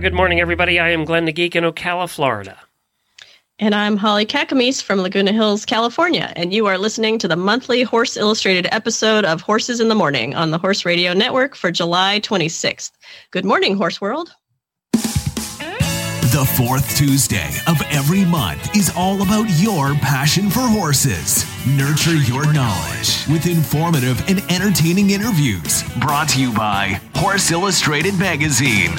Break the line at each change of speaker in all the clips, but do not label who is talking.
Good morning, everybody. I am Glenn the Geek in Ocala, Florida.
And I'm Holly Caccamise from Laguna Hills, California, and you are listening to the monthly Horse Illustrated episode of Horses in the Morning on the Horse Radio Network for July 26th. Good morning, Horse World.
The fourth Tuesday of every month is all about your passion for horses. Nurture your knowledge with informative and entertaining interviews brought to you by Horse Illustrated Magazine.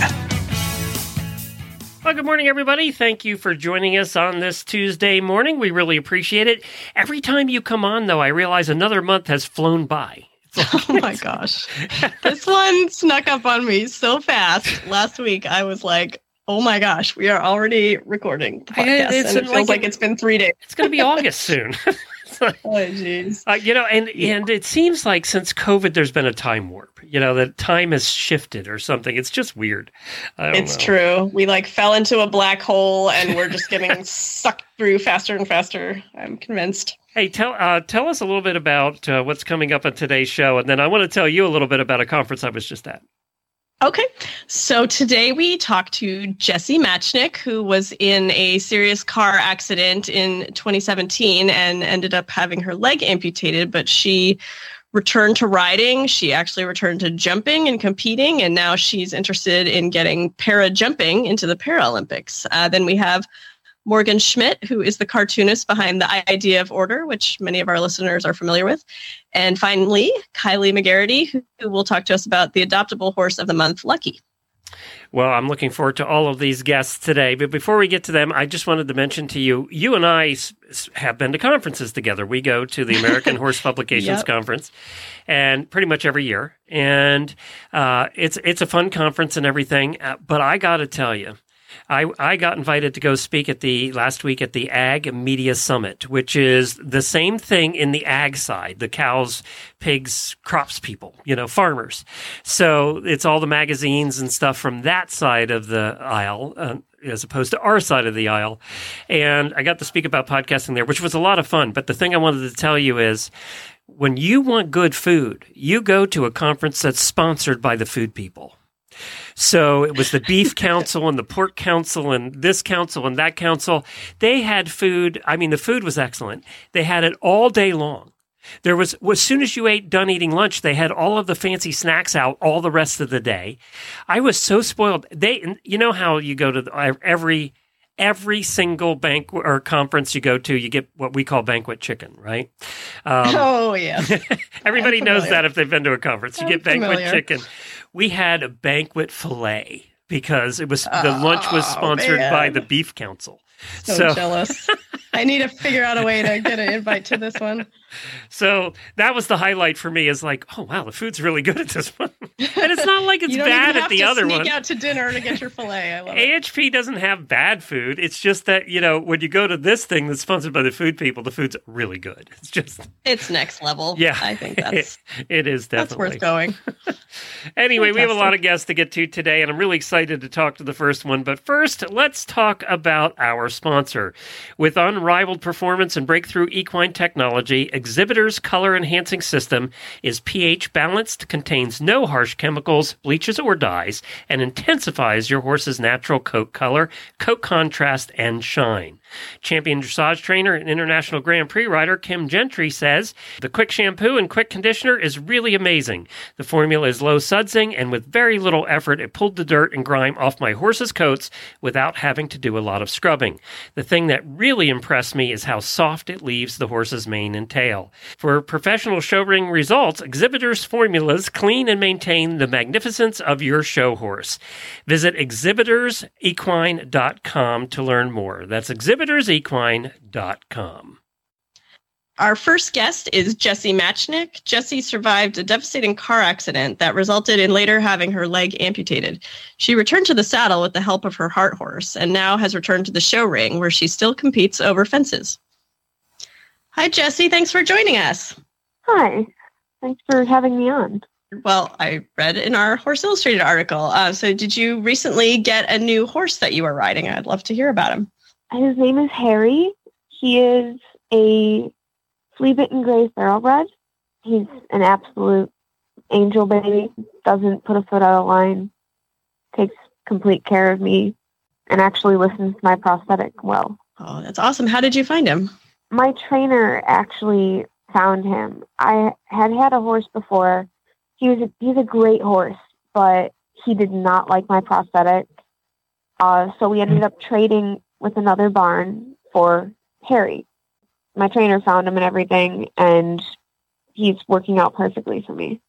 Well, good morning, everybody. Thank you for joining us on this Tuesday morning. We really appreciate it. Every time you come on, though, I realize another month has flown by.
oh my gosh. this one snuck up on me so fast. Last week, I was like, oh my gosh, we are already recording the podcast.
It's
and it
like
feels like
it-
it's been three days.
It's going to be August soon.
Oh, jeez.
Uh, you know, and and it seems like since COVID, there's been a time warp. You know, that time has shifted or something. It's just weird.
It's
know.
true. We like fell into a black hole and we're just getting sucked through faster and faster. I'm convinced.
Hey, tell uh, tell us a little bit about uh, what's coming up on today's show, and then I want to tell you a little bit about a conference I was just at.
Okay. So today we talked to Jesse Matchnick, who was in a serious car accident in 2017 and ended up having her leg amputated, but she returned to riding. She actually returned to jumping and competing, and now she's interested in getting para jumping into the Paralympics. Uh, then we have Morgan Schmidt, who is the cartoonist behind the Idea of Order, which many of our listeners are familiar with. And finally, Kylie McGarity, who who will talk to us about the adoptable horse of the month, Lucky.
Well, I'm looking forward to all of these guests today. But before we get to them, I just wanted to mention to you, you and I have been to conferences together. We go to the American Horse Publications
Yep.
Conference, and pretty much every year. And uh, it's it's a fun conference and everything. Uh, but I got to tell you. I, I got invited to go speak at the last week at the Ag Media Summit, which is the same thing in the ag side, the cows, pigs, crops people, you know, farmers. So it's all the magazines and stuff from that side of the aisle. Uh, as opposed to our side of the aisle. And I got to speak about podcasting there, which was a lot of fun. But the thing I wanted to tell you is when you want good food, you go to a conference that's sponsored by the food people. So it was the beef council and the pork council and this council and that council. They had food. I mean, the food was excellent. They had it all day long. There was, as soon as you ate, done eating lunch, they had all of the fancy snacks out all the rest of the day. I was so spoiled. They, you know how you go to the, every, every single banquet or conference you go to, you get what we call banquet chicken, right? Um,
oh, yeah.
Everybody knows that if they've been to a conference. You
I'm
get banquet
familiar.
chicken. We had a banquet fillet because it was the lunch was
Oh,
sponsored
man.
by the beef council.
So,
So-
jealous. I need to figure out a way to get an invite to this one.
So that was the highlight for me is like, oh wow, the food's really good at this one. and it's not like it's
you don't
bad
even
at the
to
other
sneak
one.
out to dinner to get your fillet. I love it.
AHP doesn't have bad food. It's just that, you know, when you go to this thing that's sponsored by the food people, the food's really good. It's just
It's next level.
yeah.
I think that's
it is
that's
definitely.
worth going.
Anyway, we have a lot of guests to get to today, and I'm really excited to talk to the first one. But first, let's talk about our sponsor. With unrivaled performance and breakthrough equine technology, Exhibitor's color enhancing system is pH balanced, contains no harsh chemicals, bleaches, or dyes, and intensifies your horse's natural coat color, coat contrast, and shine. Champion dressage trainer and international Grand Prix rider Kim Gentry says the quick shampoo and quick conditioner is really amazing. The formula is low sudsing, and with very little effort, it pulled the dirt and grime off my horse's coats without having to do a lot of scrubbing. The thing that really impressed me is how soft it leaves the horse's mane and tail. For professional show ring results, Exhibitor's formulas clean and maintain the magnificence of your show horse. Visit exhibitorsequine.com to learn more. That's exhibitorsequine.com.
Our first guest is Jessie Matchnick. Jessie survived a devastating car accident that resulted in later having her leg amputated. She returned to the saddle with the help of her heart horse and now has returned to the show ring where she still competes over fences. Hi, Jessie. Thanks for joining us.
Hi. Thanks for having me on.
Well, I read in our Horse Illustrated article. Uh, so, did you recently get a new horse that you were riding? I'd love to hear about him.
His name is Harry. He is a flea bitten gray thoroughbred. He's an absolute angel baby. Doesn't put a foot out of line. Takes complete care of me, and actually listens to my prosthetic well.
Oh, that's awesome. How did you find him?
My trainer actually found him. I had had a horse before. He was a, he's a great horse, but he did not like my prosthetic. Uh, so we ended up trading with another barn for Harry. My trainer found him and everything, and he's working out perfectly for me.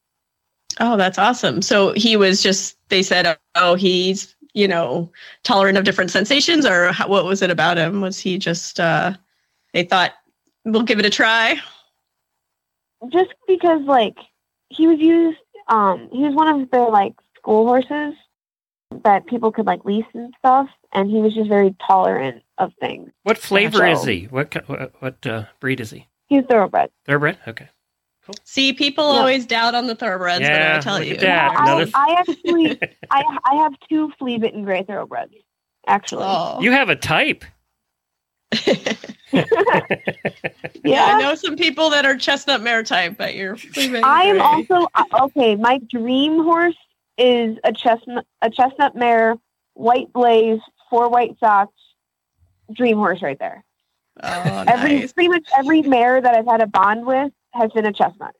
Oh, that's awesome. So he was just, they said, oh, he's, you know, tolerant of different sensations, or how, what was it about him? Was he just, uh, they thought, we'll give it a try?
Just because, like, he was used, um, he was one of the, like, school horses that people could, like, lease and stuff, and he was just very tolerant of things.
What flavor is he? What what, what uh, breed is he?
He's thoroughbred.
Thoroughbred. Okay. Cool.
See, people
Yeah.
always doubt on the thoroughbreds, but
Yeah,
I tell you.
at that.
I, I actually, I, I have two flea bitten gray thoroughbreds, actually.
Oh.
You have a type.
yeah,
Yeah.
I know some people that are chestnut mare type, but you're
I am also uh, okay. My dream horse is a chestnut, a chestnut mare, white blaze, four white socks. Dream horse right there.
Oh,
Every
nice.
pretty much every mare that I've had a bond with has been a chestnut.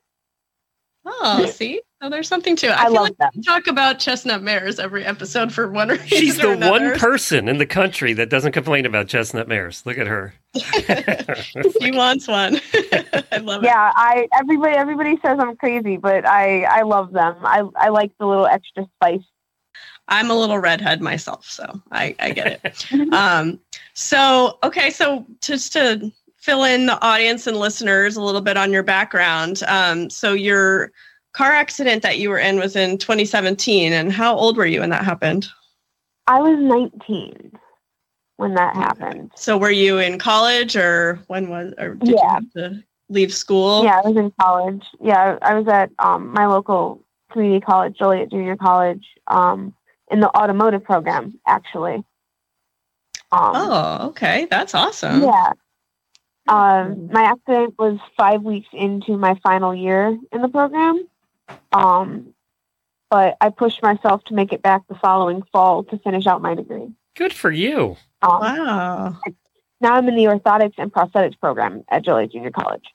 Oh, see? Oh, there's something to it. I,
I
feel
love
like
them.
we talk about chestnut mares every episode for one reason
She's
or
the
another.
one person in the country that doesn't complain about chestnut mares. Look at her.
she wants one. I love it.
Yeah, I everybody everybody says I'm crazy, but I I love them. I I like the little extra spice.
I'm a little redhead myself, so I, I get it. um, so, okay, so just to fill in the audience and listeners a little bit on your background. Um, so, your car accident that you were in was in 2017, and how old were you when that happened?
I was 19 when that happened.
So, were you in college, or when was, or did you have to leave school?
Yeah, I was in college. Yeah, I was at um, my local community college, Joliet Junior College, um, in the automotive program, actually. Um,
Oh, okay, that's awesome.
Yeah. Um, my accident was five weeks into my final year in the program. Um, but I pushed myself to make it back the following fall to finish out my degree.
Good for you.
Um,
Wow.
Now I'm in the orthotics and prosthetics program at Joliet Junior College.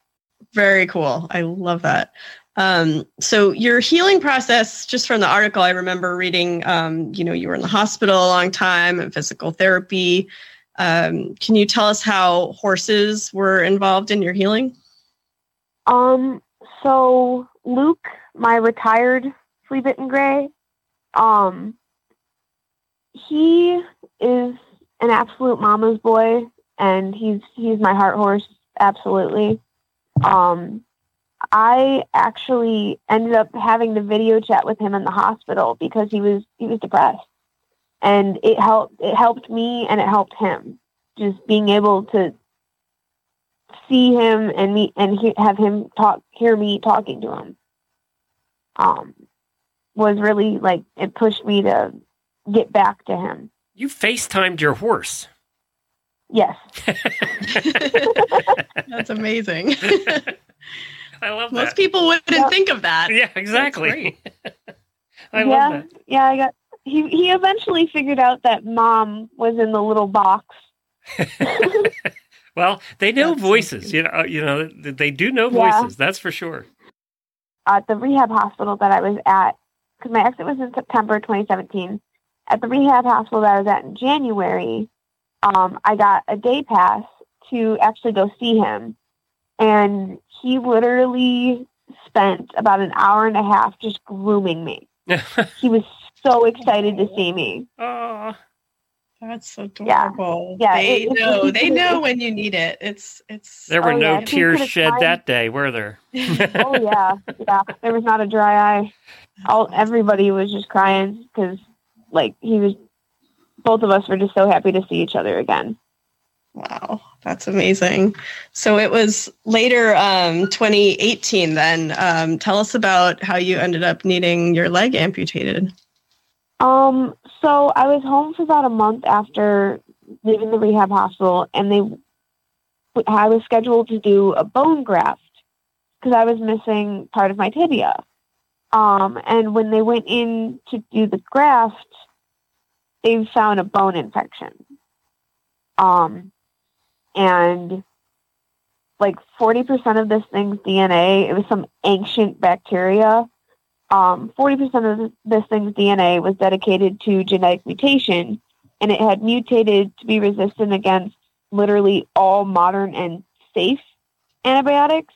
Very cool. I love that. Um, so your healing process, just from the article, I remember reading, um, you know, you were in the hospital a long time and physical therapy. Um, can you tell us how horses were involved in your healing?
Um, so Luke, my retired flea bitten gray, um, he is an absolute mama's boy, and he's he's my heart horse, absolutely. Um, I actually ended up having the video chat with him in the hospital because he was he was depressed, and it helped it helped me and it helped him. Just being able to see him and me and he, have him talk hear me talking to him um was really like it pushed me to get back to him
You FaceTimed your horse.
yes
That's amazing.
I love
Most people wouldn't
Yeah.
think of that.
yeah, exactly. I
yeah
love that.
yeah i got he he eventually figured out that mom was in the little box
Well, they know
That's
voices.
cute.
You know, you know, they do know
Yeah.
voices. That's for sure.
At the rehab hospital that i was at because my exit was in september 2017 at the rehab hospital that i was at in january um, i got a day pass to actually go see him. And he literally spent about an hour and a half just grooming me. He was so excited to see me.
Oh,
That's
Yeah.
adorable.
Yeah,
they
it- it-
know.
it-
They know when you need it. It's it's.
There were
Oh,
no
yeah,
tears shed
climbed-
that day, were there?
oh yeah, yeah. There was not a dry eye. All everybody was just crying because, like, he was. Both of us were just so happy to see each other again.
Wow, that's amazing. So it was later, um, 2018. Then, um, tell us about how you ended up needing your leg amputated.
Um, so I was home for about a month after leaving the rehab hospital, and they, I was scheduled to do a bone graft because I was missing part of my tibia. Um, and when they went in to do the graft, they found a bone infection. Um, and like 40% of this thing's DNA, it was some ancient bacteria um, 40% of this thing's DNA was dedicated to genetic mutation, and it had mutated to be resistant against literally all modern and safe antibiotics.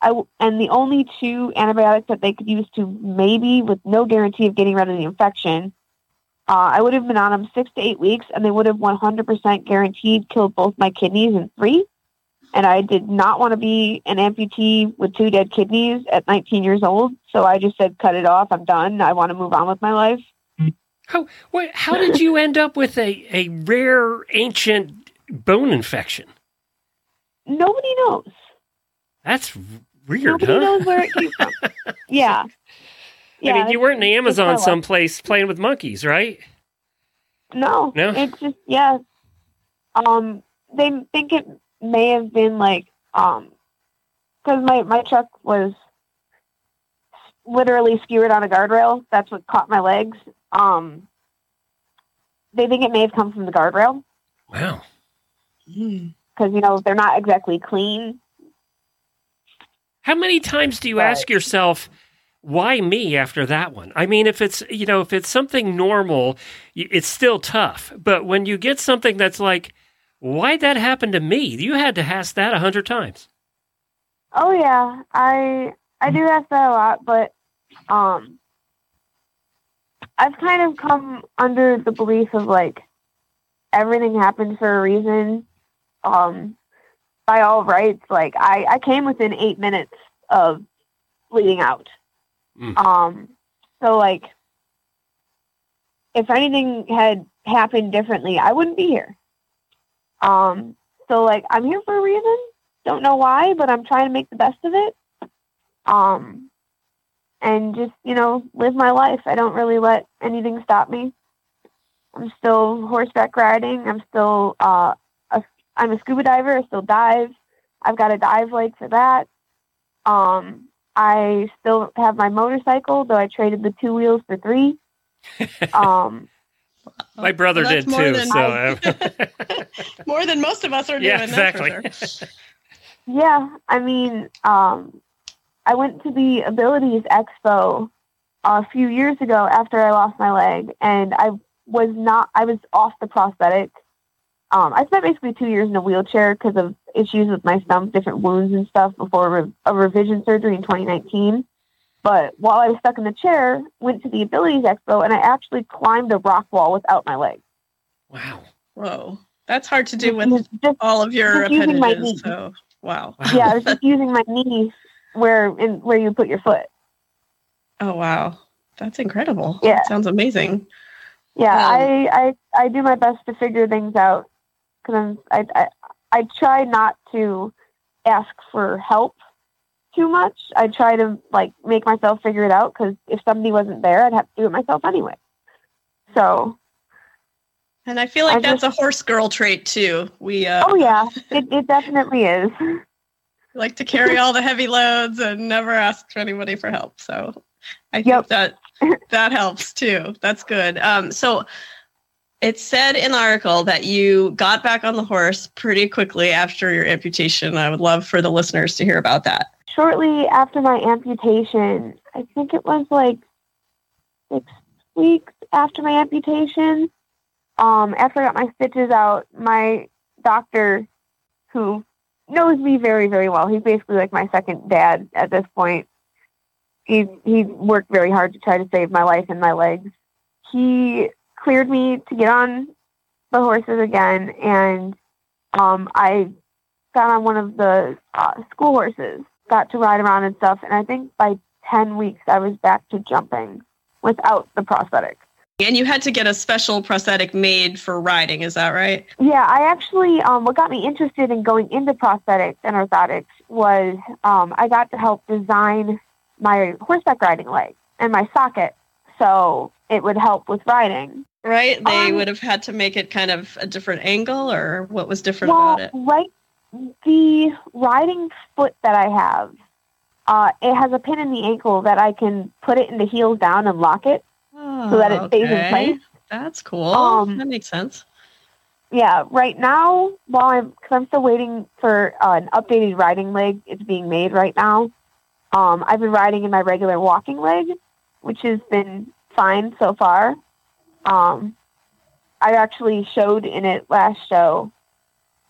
I and the only two antibiotics that they could use to maybe, with no guarantee of getting rid of the infection, uh, I would have been on them six to eight weeks, and they would have 100% guaranteed killed both my kidneys in three. And I did not want to be an amputee with two dead kidneys at 19 years old. So I just said, cut it off. I'm done. I want to move on with my life.
How what, how did you end up with a, a rare ancient bone infection?
Nobody knows.
That's weird, huh?
Nobody
huh?
knows where it came from. yeah.
I mean, you weren't in the Amazon someplace playing with monkeys, right?
No.
No?
It's just, yeah. Um, they think it may have been like, um, because my, my truck was literally skewered on a guardrail. That's what caught my legs. Um, they think it may have come from the guardrail
Wow.
because, you know, they're not exactly clean.
How many times do you
Right.
ask yourself, why me after that one? I mean, if it's, you know, if it's something normal, it's still tough. But when you get something that's like, why'd that happen to me? You had to ask that a hundred times.
Oh yeah, I I do ask that a lot, but um, I've kind of come under the belief of like everything happened for a reason. Um, by all rights, like I I came within eight minutes of bleeding out.
Mm.
Um, so like if anything had happened differently, I wouldn't be here. Um, so like I'm here for a reason. Don't know why, but I'm trying to make the best of it. Um, and just you know live my life. I don't really let anything stop me. I'm still horseback riding. I'm still uh, a, I'm a scuba diver. I still dive. I've got a dive leg for that. Um, I still have my motorcycle, though I traded the two wheels for three. Um,
My brother
Well,
did
more
too.
than-
so, uh,
More than most of us are doing.
yeah,
that's for
exactly.
sure.
Yeah, I mean, um, I went to the Abilities Expo a few years ago after I lost my leg, and I was not, I was off the prosthetic. Um, I spent basically two years in a wheelchair because of issues with my stump, different wounds and stuff before re- a revision surgery in 2019. But while I was stuck in the chair, went to the Abilities Expo, and I actually climbed a rock wall without my legs.
wow.
Whoa, that's hard to do with
Just- just
all of your
Just using my
appendages.
knee.
So wow.
Wow.
yeah, I was just using my knee where in where you put your foot.
Oh wow, that's incredible.
Yeah.
That sounds amazing.
Yeah,
Um,
I, I I do my best to figure things out because I, I I try not to ask for help too much. I try to like make myself figure it out because if somebody wasn't there, I'd have to do it myself anyway. So,
And I feel like
I
that's
just-
a horse girl trait too. We uh,
oh yeah, it, it definitely is.
like to carry all the heavy loads and never ask anybody for help. So I think
Yep.
that that helps too. That's good. Um, so it said in the article that you got back on the horse pretty quickly after your amputation. I would love for the listeners to hear about that.
Shortly after my amputation, I think it was like six weeks after my amputation. Um, after I got my stitches out, my doctor, who knows me very, very well, he's basically like my second dad at this point. He he worked very hard to try to save my life and my legs. He cleared me to get on the horses again, and um, I got on one of the uh, school horses, got to ride around and stuff, and I think by ten weeks I was back to jumping without the prosthetic.
And you had to get a special prosthetic made for riding, is that right?
Yeah, I actually, um, what got me interested in going into prosthetics and orthotics was um, I got to help design my horseback riding leg and my socket. So it would help with riding.
Right? They
Um,
would have had to make it kind of a different angle, or what was different
well,
about it?
right, the riding foot that I have, uh, it has a pin in the ankle that I can put it in the heels down and lock it so that it stays in place.
That's cool.
Um,
that makes sense.
Yeah, right now, while I'm, because I'm still waiting for uh, an updated riding leg, it's being made right now. Um, I've been riding in my regular walking leg, which has been fine so far. Um, I actually showed in it last show,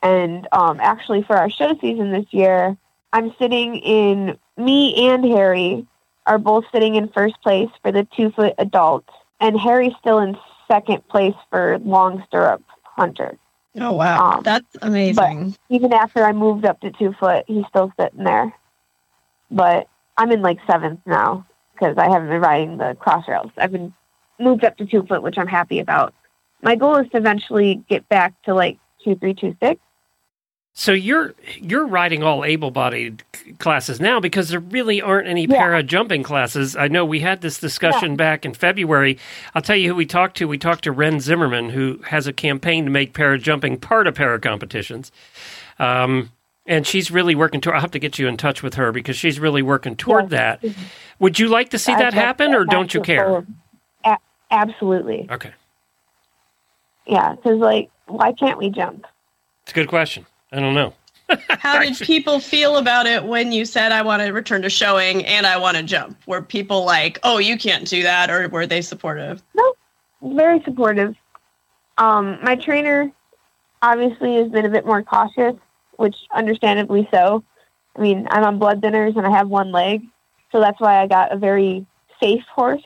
and um, actually for our show season this year, I'm sitting in. Me and Harry are both sitting in first place for the two foot adult, and Harry's still in second place for long stirrup hunter.
Oh wow,
um,
that's amazing.
Even after I moved up to two foot, he's still sitting there. But I'm in like seventh now because I haven't been riding the cross rails. I've been moved up to two foot, which I'm happy about. My goal is to eventually get back to like two three two six.
So you're you're riding all able-bodied c- classes now because there really aren't any
Yeah.
para jumping classes. I know we had this discussion back in February. I'll tell you who we talked to. We talked to Ren Zimmerman, who has a campaign to make para jumping part of para competitions. Um, and she's really working toward. I'll have to get you in touch with her because she's really working toward that. Would you like to see that happen,
to
or don't you care?
A- absolutely,
Okay,
yeah. Because like, why can't we jump?
it's a good question. I don't know.
How did people feel about it when you said I want to return to showing and I want to jump? Were people like, "Oh, you can't do that," or were they supportive?
No, very supportive. Um, my trainer obviously has been a bit more cautious, which understandably so. I mean, I'm on blood thinners and I have one leg, so that's why I got a very safe horse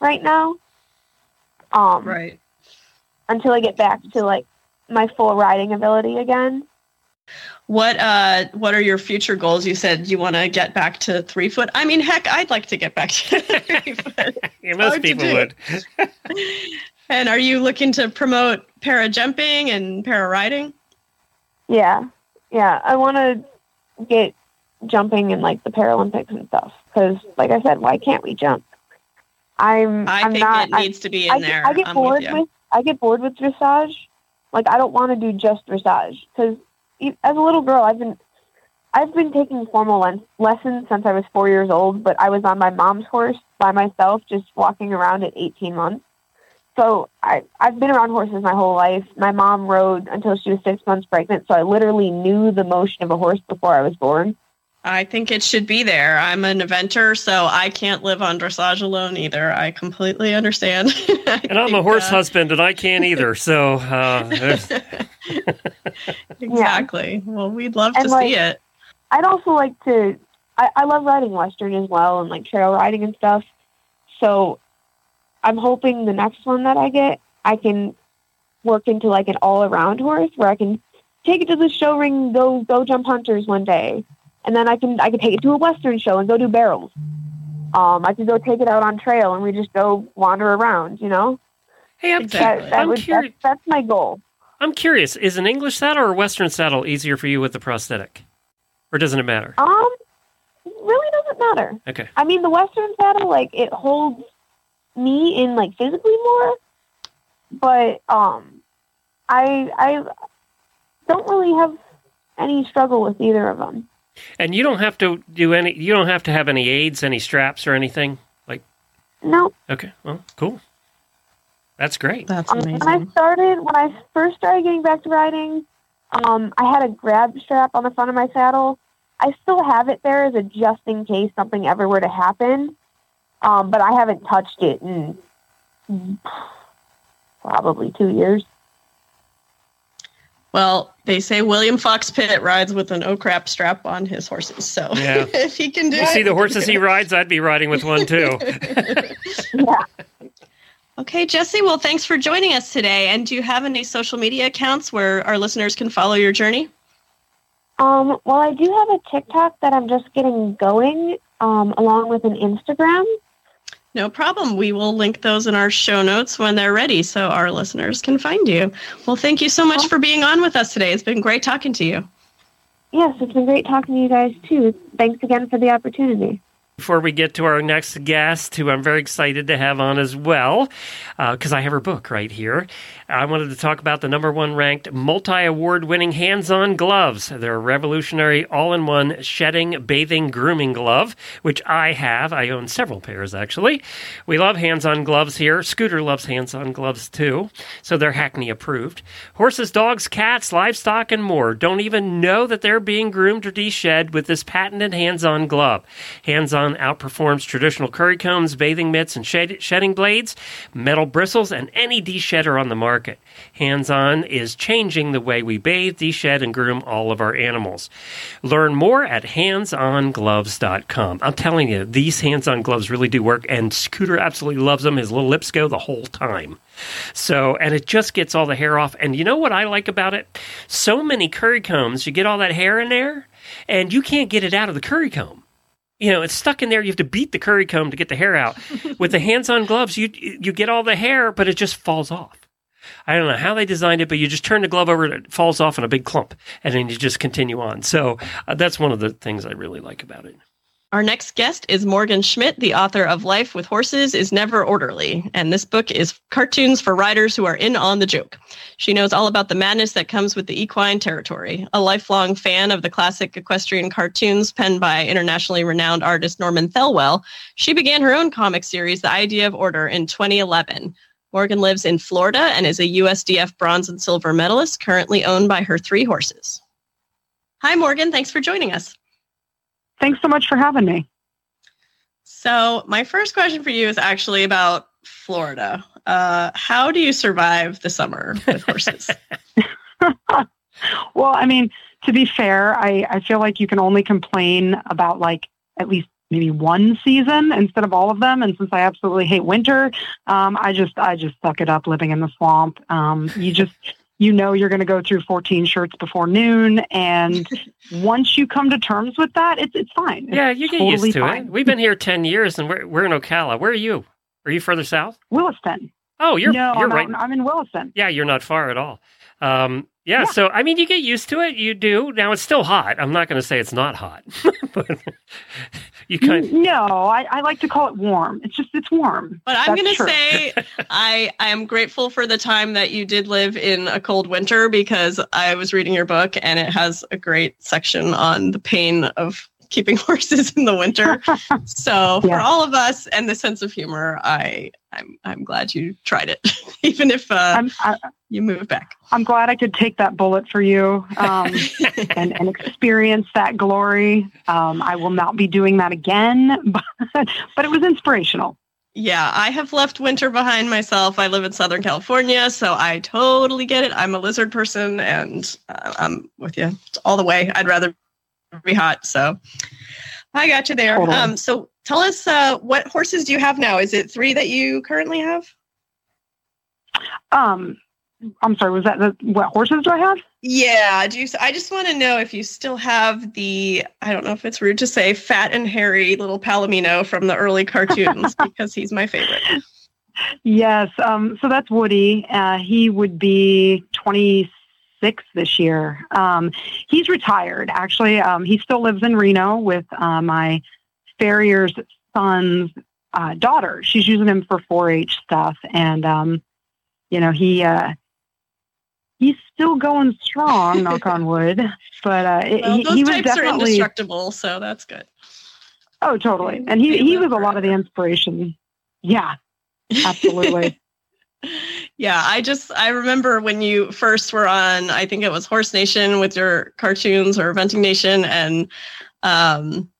right now. Um,
Right.
Until I get back to like my full riding ability again.
What uh what are your future goals? You said you want to get back to three foot. I mean, heck, I'd like to get back to three foot.
Yeah, most people would.
And are you looking to promote para jumping and para riding?
Yeah, yeah. I want to get jumping in like the Paralympics and stuff because, like I said, why can't we jump? I'm.
I
am
think
not,
it
I'm-
needs to be in
I
there.
I get
I'm
bored
with
with. I get bored with dressage. Like I don't want to do just dressage because as a little girl, I've been I've been taking formal len- lessons since I was four years old. But I was on my mom's horse by myself, just walking around at 18 months. So I I've been around horses my whole life. My mom rode until she was six months pregnant, so I literally knew the motion of a horse before I was born.
I think it should be there. I'm an eventer, so I can't live on dressage alone either. I completely understand. I
And I'm a horse
uh,
husband, and I can't either. So uh, there's-
exactly. Well, we'd love
And,
to
like,
see it.
I'd also like to. I, I love riding western as well, and like trail riding and stuff. So, I'm hoping the next one that I get, I can work into like an all-around horse where I can take it to the show ring, go go jump hunters one day, and then I can I can take it to a western show and go do barrels. Um, I could go take it out on trail and we just go wander around. You know,
hey, I'm,
that, that
I'm
would,
curious.
that's, that's my goal.
I'm curious. Is an English saddle or a Western saddle easier for you with the prosthetic, or doesn't it matter?
Um, really doesn't matter.
Okay.
I mean, the Western saddle, like, it holds me in, like, physically more, but, um, I, I don't really have any struggle with either of them.
And you don't have to do any. You don't have to have any aids, any straps, or anything. Like,
No,
okay, well, cool. That's great.
That's
um, when I started, when I first started getting back to riding, um, I had a grab strap on the front of my saddle. I still have it there as a just in case something ever were to happen, um, but I haven't touched it in probably two years.
Well, they say William Fox Pitt rides with an oh crap strap on his horses. So
Yeah.
if he can do
You
it,
see the horses he rides, I'd be riding with one too.
Yeah.
Okay, Jesse. Well, thanks for joining us today. And do you have any social media accounts where our listeners can follow your journey?
Um, well, I do have a TikTok that I'm just getting going, um, along with an Instagram.
No problem. We will link those in our show notes when they're ready so our listeners can find you. Well, thank you so much for being on with us today. It's been great talking to you.
Yes, it's been great talking to you guys too. Thanks again for the opportunity.
Before we get to our next guest, who I'm very excited to have on as well, because uh, I have her book right here, I wanted to talk about the number one ranked multi award winning hands on gloves. They're a revolutionary all in one shedding, bathing, grooming glove, which I have. I own several pairs actually. We love hands on gloves here. Scooter loves hands on gloves too, so they're Hackney approved. Horses, dogs, cats, livestock, and more don't even know that they're being groomed or de-shed with this patented hands on glove. Hands on outperforms traditional curry combs, bathing mitts, and shed- shedding blades, metal bristles, and any de-shedder on the market. Hands on is changing the way we bathe, de-shed, and groom all of our animals. Learn more at handsongloves.com. I'm telling you, these hands on gloves really do work, and Scooter absolutely loves them. His little lips go the whole time. So, and it just gets all the hair off. And you know what I like about it? So many curry combs, you get all that hair in there, and you can't get it out of the curry comb you know, it's stuck in there. You have to beat the curry comb to get the hair out. With the hands-on gloves, you you get all the hair, but it just falls off. I don't know how they designed it, but you just turn the glove over and it falls off in a big clump, and then you just continue on. So uh, that's one of the things I really like about it.
Our next guest is Morgan Schmidt, the author of Life with Horses is Never Orderly. And this book is cartoons for riders who are in on the joke. She knows all about the madness that comes with the equine territory. A lifelong fan of the classic equestrian cartoons penned by internationally renowned artist Norman Thelwell, she began her own comic series, The Idea of Order, in 2011. Morgan lives in Florida and is a USDF bronze and silver medalist, currently owned by her three horses. Hi, Morgan. Thanks for joining us.
Thanks so much for having me.
So, my first question for you is actually about Florida. Uh, how do you survive the summer with horses?
well, I mean, to be fair, I, I feel like you can only complain about like at least maybe one season instead of all of them. And since I absolutely hate winter, um, I just I just suck it up living in the swamp. Um, you just you know you're going to go through 14 shirts before noon and once you come to terms with that it's it's fine. It's
yeah you get totally used to fine. it we've been here 10 years and we're, we're in ocala. Where are you? Are you further south?
Williston.
Oh you're
no,
you're
I'm
right
out, i'm in williston.
Yeah you're not far at all. Um, yeah, yeah, so I mean, you get used to it. You do. Now it's still hot. I'm not going to say it's not hot, but you kind. Of...
No, I, I, like to call it warm. It's just it's warm.
But I'm going to say I I am grateful for the time that you did live in a cold winter because I was reading your book and it has a great section on the pain of keeping horses in the winter. so for all of us and the sense of humor, I I'm I'm glad you tried it, even if uh, I, you move back.
I'm glad I could take that bullet for you um, and, and experience that glory. Um, I will not be doing that again, but, but it was inspirational.
Yeah, I have left winter behind myself. I live in Southern California, so I totally get it. I'm a lizard person, and uh, I'm with you all the way. I'd rather be hot, so I got you there. Totally. Um, so tell us, uh, what horses do you have now? Is it three that you currently have?
Um, I'm sorry, was that the what horses do I have?
Yeah, do you, I just want to know if you still have the I don't know if it's rude to say fat and hairy little Palomino from the early cartoons because he's my favorite.
Yes, um, so that's Woody. Uh, he would be 26 this year. Um, he's retired, actually. Um, he still lives in Reno with uh, my farrier's son's uh, daughter. She's using him for 4-H stuff, and um, you know he uh, he's still going strong, knock on wood. But uh,
well,
he, he, was definitely
are indestructible, so that's good.
Oh, totally. And he he was a lot of the inspiration. Yeah, absolutely.
yeah, I just I remember when you first were on. I think it was Horse Nation with your cartoons or Eventing Nation, and um,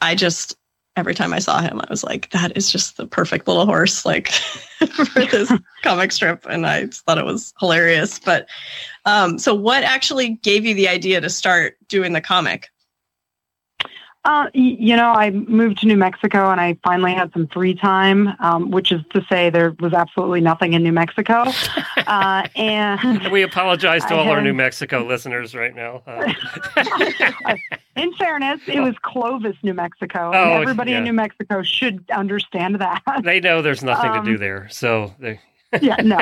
I just every time I saw him, I was like, that is just the perfect little horse, like for this comic strip. And I thought it was hilarious. But um, so what actually gave you the idea to start doing the comic?
Uh, you know, I moved to New Mexico and I finally had some free time, um, which is to say there was absolutely nothing in New Mexico. Uh, and
We apologize to
I
all our New Mexico listeners right now. Uh,
in fairness, it was Clovis, New Mexico.
Oh,
and everybody
yeah.
in New Mexico should understand that.
they know there's nothing to do
Um,
there, so they,
yeah, no,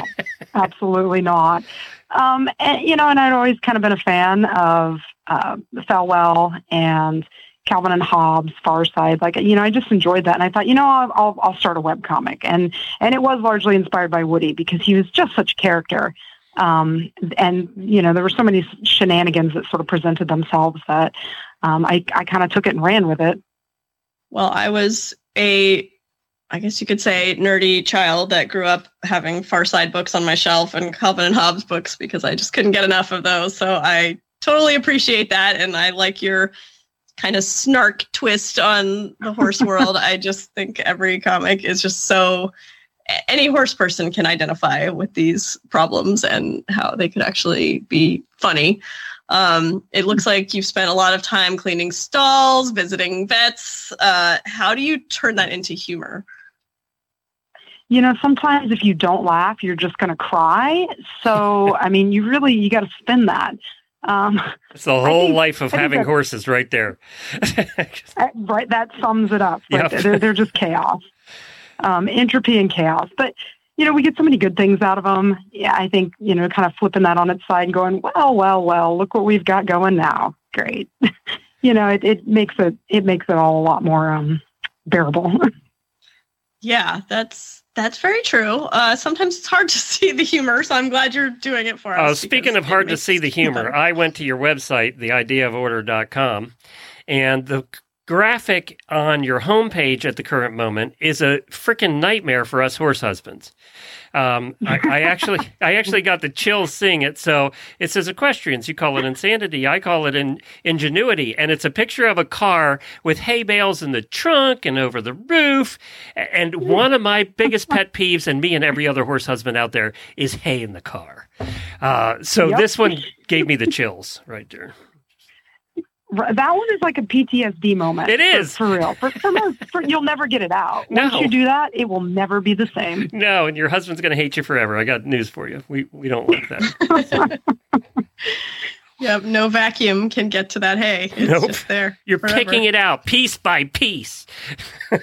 absolutely not. Um, and you know, and I'd always kind of been a fan of uh, Thelwell and Calvin and Hobbes, Far Side. Like, you know, I just enjoyed that, and I thought, you know, I'll I'll, I'll start a webcomic, and and it was largely inspired by Woody because he was just such a character. Um, and you know, there were so many shenanigans that sort of presented themselves that um, I I kind of took it and ran with it.
Well, I was a, I guess you could say, nerdy child that grew up having Far Side books on my shelf and Calvin and Hobbes books because I just couldn't get enough of those. So I totally appreciate that, and I like your kind of snark twist on the horse world. I just think every comic is just so. Any horse person can identify with these problems and how they could actually be funny. Um, it looks like you've spent a lot of time cleaning stalls, visiting vets. Uh, how do you turn that into humor?
you know sometimes if you don't laugh you're just going to cry so i mean you really you got to spin that um,
it's the whole
think-
life of having
that-
horses right there.
right that sums it up right
Yep.
there. They're, they're just chaos um, entropy and chaos but you know we get so many good things out of them yeah i think you know kind of flipping that on its side and going well well well look what we've got going now great you know it, it makes it it makes it all a lot more um, bearable
Yeah, that's that's very true. Uh, sometimes it's hard to see the humor, so I'm glad you're doing it for us.
Uh, speaking of hard to see the humor,
better.
I went to your website, theideaoforder.com, and the graphic on your homepage at the current moment is a freaking nightmare for us horse husbands. Um, I, I actually, I actually got the chills seeing it. So it says equestrians. You call it insanity. I call it in, ingenuity. And it's a picture of a car with hay bales in the trunk and over the roof. And one of my biggest pet peeves, and me and every other horse husband out there, is hay in the car. Uh, so
Yep.
this one gave me the chills right there.
Right, That one is like a PTSD moment.
It is
for- for, real. For, for most, for, you'll never get it out.
No.
Once you do that, it will never be the same.
No, and your husband's going to hate you forever. I got news for you. We we don't like that.
Yep, no vacuum can get to that hay. It's
Nope.
just there.
You're
forever.
picking it out piece by piece.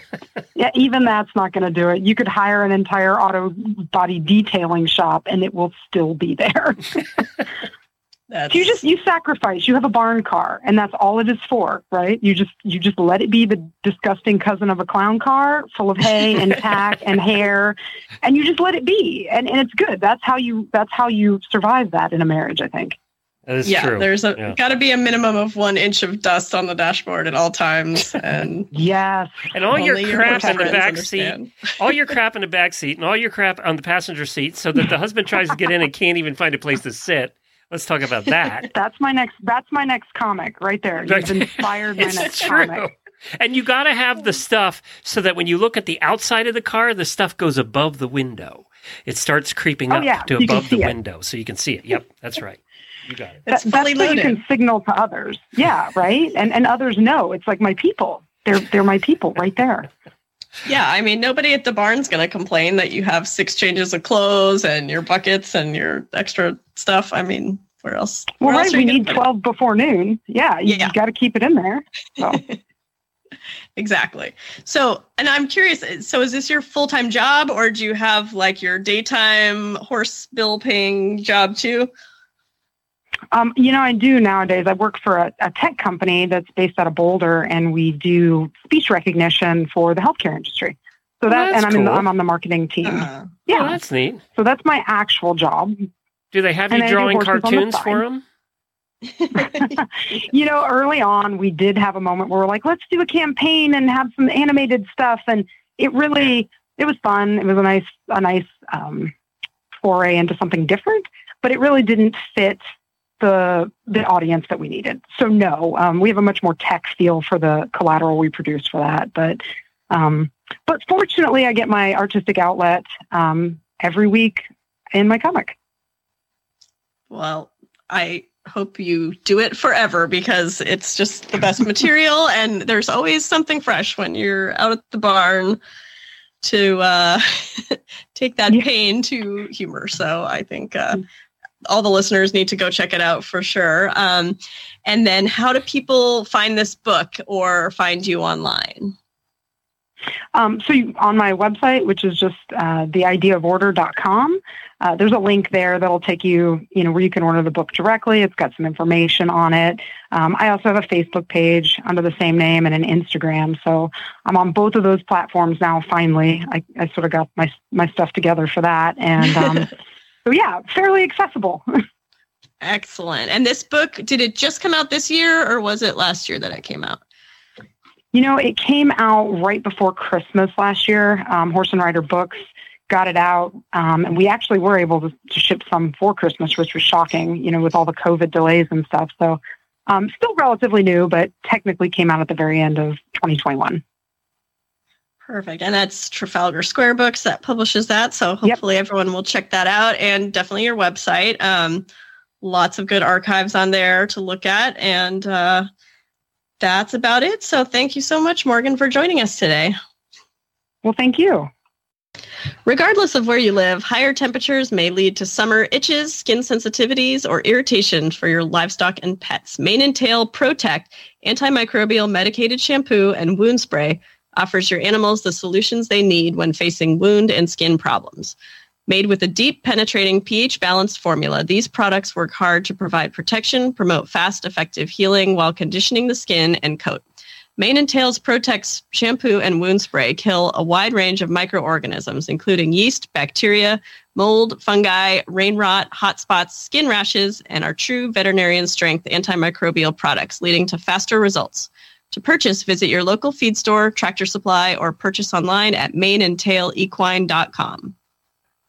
Yeah, even that's not going to do it. You could hire an entire auto body detailing shop, and it will still be there.
That's,
you just you sacrifice. You have a barn car, and that's all it is for, right? You just you just let it be the disgusting cousin of a clown car, full of hay and tack and hair, and you just let it be, and and it's good. That's how you that's how you survive that in a marriage. I think.
That is
yeah,
true.
there's a
Yeah.
got to be a minimum of one inch of dust on the dashboard at all times, and
Yes.
and all your
only
crap in the back
friends
seat, all your crap in the back seat, and all your crap on the passenger seat, so that the husband tries to get in and can't even find a place to sit. Let's talk about that.
That's my next. That's my next comic right there.
Right.
You've inspired my
It's
next
true.
comic.
And you got to have the stuff so that when you look at the outside of the car, the stuff goes above the window. It starts creeping
Oh,
up
yeah,
to
you
above the
it.
window, so you can see it. Yep, that's right. You got it.
It's
That- that's
fully
so you can signal to others. Yeah, right. And and others know it's like my people. They're they're my people right there.
Yeah, I mean, nobody at the barn's going to complain that you have six changes of clothes and your buckets and your extra stuff. I mean, where else?
Well,
where
right.
else
We need
put it?
twelve before noon. Yeah, you,
Yeah.
got to keep it in there. So
Exactly. So, and I'm curious. So, is this your full time job, or do you have like your daytime horse bill paying job too?
Um, you know, I do nowadays. I work for a, a tech company that's based out of Boulder, and we do speech recognition for the healthcare industry. So
Oh,
that,
that's
and I'm in the. I'm on the marketing team.
Uh,
Oh,
yeah,
that's neat.
so that's my actual job.
Do they have you drawing
on the
cartoons for them?
You know, early on, we did have a moment where we're like, let's do a campaign and have some animated stuff, and it really, it was fun. It was a nice, a nice um, foray into something different, but it really didn't fit the the audience that we needed. So no, um, we have a much more tech feel for the collateral we produce for that. But um, but fortunately, I get my artistic outlet um, every week in my comic.
well, I hope you do it forever because it's just the best material and there's always something fresh when you're out at the barn to uh, take that
Yeah.
pain to humor. So I think uh, all the listeners need to go check it out for sure. Um, and then, how do people find this book or find you online?
Um, so you, on my website, which is just uh, theideaoforder.com, uh, there's a link there that'll take you, you know, where you can order the book directly. It's got some information on it. Um, I also have a Facebook page under the same name and an Instagram. So I'm on both of those platforms now. Finally, I, I sort of got my my stuff together for that, and um, so yeah, fairly accessible.
Excellent. And this book, did it just come out this year or was it last year that it came out?
You know, it came out right before Christmas last year. Um, Horse and Rider Books got it out, um, and we actually were able to, to ship some for Christmas, which was shocking. You know, with all the COVID delays and stuff. So, um, still relatively new, but technically came out at the very end of 2021.
Perfect. And that's Trafalgar Square Books that publishes that. So hopefully everyone will check that out and definitely your website. Um, lots of good archives on there to look at. And uh, that's about it. So thank you so much, Morgan, for joining us today.
Well, thank you.
Regardless of where you live, higher temperatures may lead to summer itches, skin sensitivities, or irritation for your livestock and pets. Mane and Tail Protect antimicrobial medicated shampoo and wound spray offers your animals the solutions they need when facing wound and skin problems. Made with a deep, penetrating pH balanced formula, these products work hard to provide protection, promote fast, effective healing while conditioning the skin and coat. Mane and Tail's Protex shampoo and wound spray kill a wide range of microorganisms, including yeast, bacteria, mold, fungi, rain rot, hot spots, skin rashes, and are true veterinarian strength antimicrobial products, leading to faster results. To purchase, visit your local feed store, tractor supply, or purchase online at maneandtailequine.com.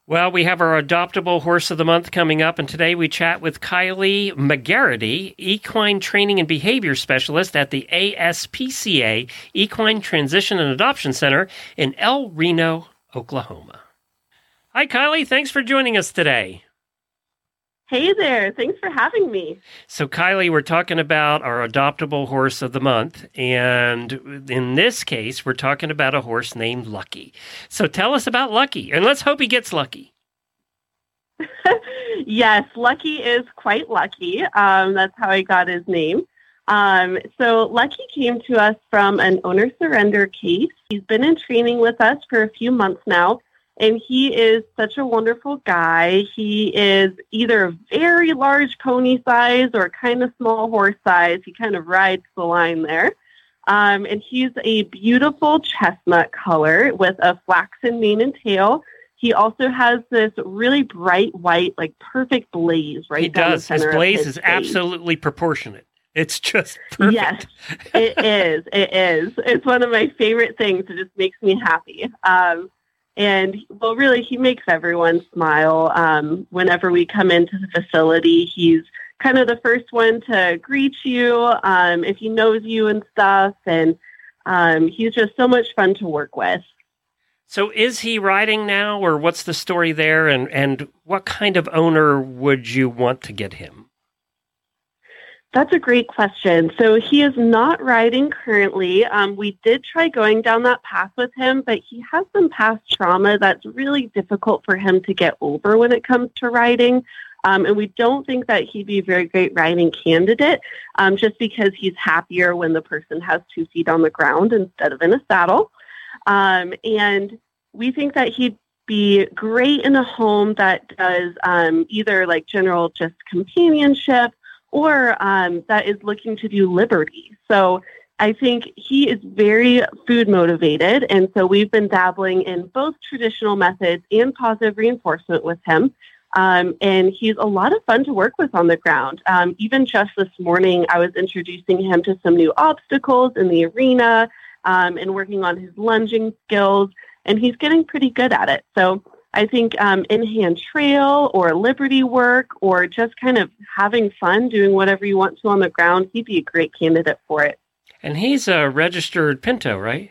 Well, we have our adoptable horse of the month coming up, and today we chat with Kylie McGarity, equine training and behavior specialist at the ASPCA Equine Transition and Adoption Center in El Reno, Oklahoma. Hi, Kylie. Thanks for joining us today.
Hey there. Thanks for having me.
So, Kylie, we're talking about our adoptable horse of the month. And in this case, we're talking about a horse named Lucky. So, tell us about Lucky, and let's hope he gets lucky.
yes, Lucky is quite lucky. Um, that's how I got his name. Um, so, Lucky came to us from an owner surrender case. He's been in training with us for a few months now. And he is such a wonderful guy. He is either a very large pony size or kind of small horse size. He kind of rides the line there. Um, and he's a beautiful chestnut color with a flaxen mane and tail. He also has this really bright white, like perfect blaze right
he
down
does.
the
His blaze
his
is
face.
absolutely proportionate. It's just perfect.
Yes, it is. It is. It's one of my favorite things. It just makes me happy. Um, and well, really, he makes everyone smile. Um, whenever we come into the facility, he's kind of the first one to greet you um, if he knows you and stuff. And um, he's just so much fun to work with.
So is he riding now, or what's the story there? And and what kind of owner would you want to get him?
That's a great question. So he is not riding currently. Um, we did try going down that path with him, but he has some past trauma that's really difficult for him to get over when it comes to riding. Um, and we don't think that he'd be a very great riding candidate um, just because he's happier when the person has two feet on the ground instead of in a saddle. Um, and we think that he'd be great in a home that does um, either like general just companionship or um, that is looking to do liberty. So I think he is very food motivated. And so we've been dabbling in both traditional methods and positive reinforcement with him. Um, and he's a lot of fun to work with on the ground. Um, even just this morning, I was introducing him to some new obstacles in the arena um, and working on his lunging skills, and he's getting pretty good at it. So I think um, in hand trail or liberty work or just kind of having fun doing whatever you want to on the ground, he'd be a great candidate for it.
And he's a registered Pinto, right?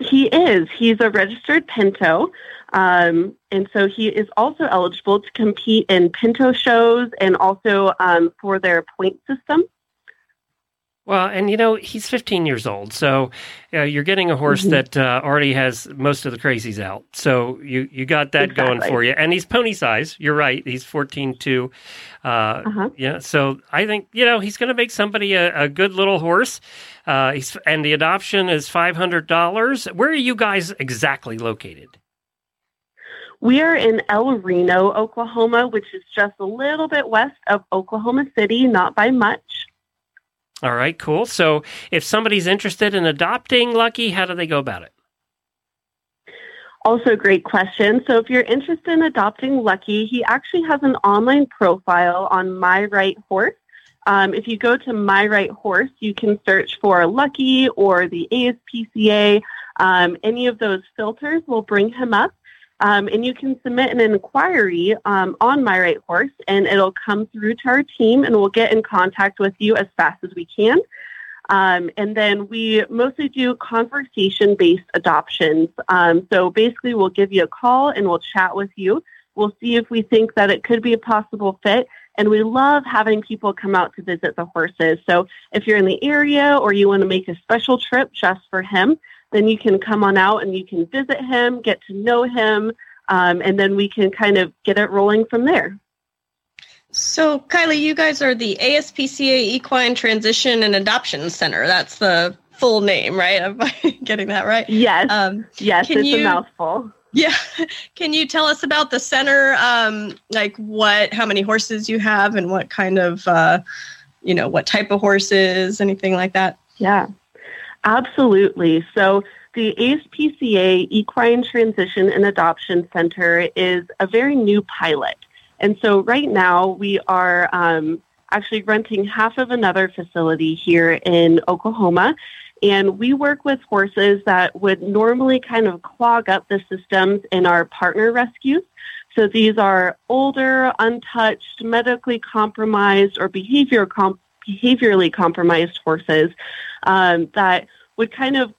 He is. He's a registered Pinto. Um, and so he is also eligible to compete in Pinto shows and also um, for their point system.
Well, and you know, he's 15 years old. So uh, you're getting a horse mm-hmm. that uh, already has most of the crazies out. So you, you got that exactly. going for you. And he's pony size. You're right. He's 14 too. Uh, uh-huh. Yeah. So I think, you know, he's going to make somebody a, a, good little horse. Uh, he's, and the adoption is $500. Where are you guys exactly located?
We are in El Reno, Oklahoma, which is just a little bit west of Oklahoma City, not by much.
All right, cool. So if somebody's interested in adopting Lucky, how do they go about it?
Also, great question. So, if you're interested in adopting Lucky, he actually has an online profile on My Right Horse. Um, if you go to My Right Horse, you can search for Lucky or the ASPCA. Um, any of those filters will bring him up. Um, and you can submit an inquiry um, on My Right Horse, and it'll come through to our team, and we'll get in contact with you as fast as we can. Um, and then we mostly do conversation based adoptions. Um, so basically, we'll give you a call and we'll chat with you. We'll see if we think that it could be a possible fit. And we love having people come out to visit the horses. So if you're in the area or you want to make a special trip just for him, then you can come on out and you can visit him, get to know him, um, and then we can kind of get it rolling from there.
So, Kylie, you guys are the ASPCA Equine Transition and Adoption Center. That's the full name, right? Am I getting that right?
Yes. Um, yes, it's you, a mouthful.
Yeah. Can you tell us about the center? Um, like what, how many horses you have, and what kind of, uh, you know, what type of horses, anything like that?
Yeah. Absolutely. So the ASPCA Equine Transition and Adoption Center is a very new pilot. And so right now we are um, actually renting half of another facility here in Oklahoma. And we work with horses that would normally kind of clog up the systems in our partner rescues. So these are older, untouched, medically compromised, or behavior com- behaviorally compromised horses um, that would kind of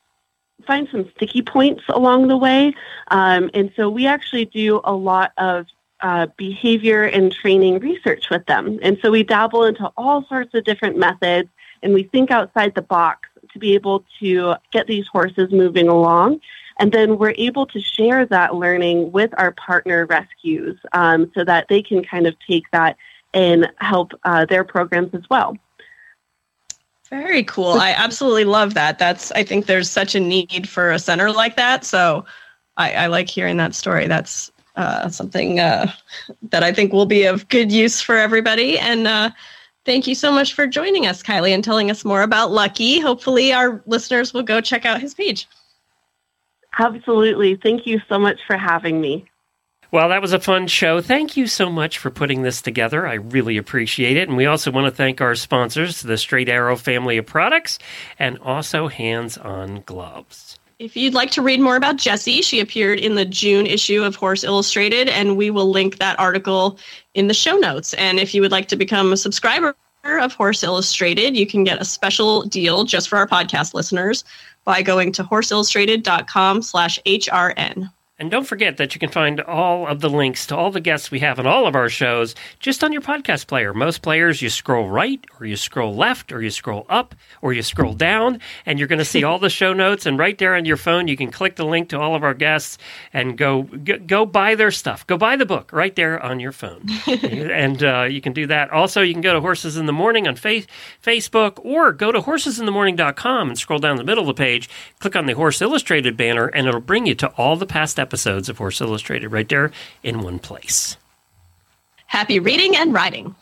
find some sticky points along the way. Um, and so we actually do a lot of uh, behavior and training research with them. And so we dabble into all sorts of different methods and we think outside the box to be able to get these horses moving along. And then we're able to share that learning with our partner rescues um, so that they can kind of take that and help uh, their programs as well.
Very cool. I absolutely love that. That's I think there's such a need for a center like that. So I, I like hearing that story. That's uh, something uh, that I think will be of good use for everybody. And uh, thank you so much for joining us, Kylie, and telling us more about Lucky. Hopefully, our listeners will go check out his page.
Absolutely. Thank you so much for having me.
Well, that was a fun show. Thank you so much for putting this together. I really appreciate it. And we also want to thank our sponsors, the Straight Arrow family of products, and also Hands on Gloves.
If you'd like to read more about Jessie, she appeared in the June issue of Horse Illustrated, and we will link that article in the show notes. And if you would like to become a subscriber of Horse Illustrated, you can get a special deal just for our podcast listeners by going to horseillustrated.com slash HRN.
And don't forget that you can find all of the links to all the guests we have on all of our shows just on your podcast player. Most players, you scroll right, or you scroll left, or you scroll up, or you scroll down, and you're going to see all the show notes. And right there on your phone, you can click the link to all of our guests and go go, go buy their stuff. Go buy the book right there on your phone. and uh, you can do that. Also, you can go to Horses in the Morning on fa- Facebook, or go to horsesinthemorning.com and scroll down the middle of the page, click on the Horse Illustrated banner, and it'll bring you to all the past episodes episodes of Horse Illustrated right there in one place.
Happy reading and writing.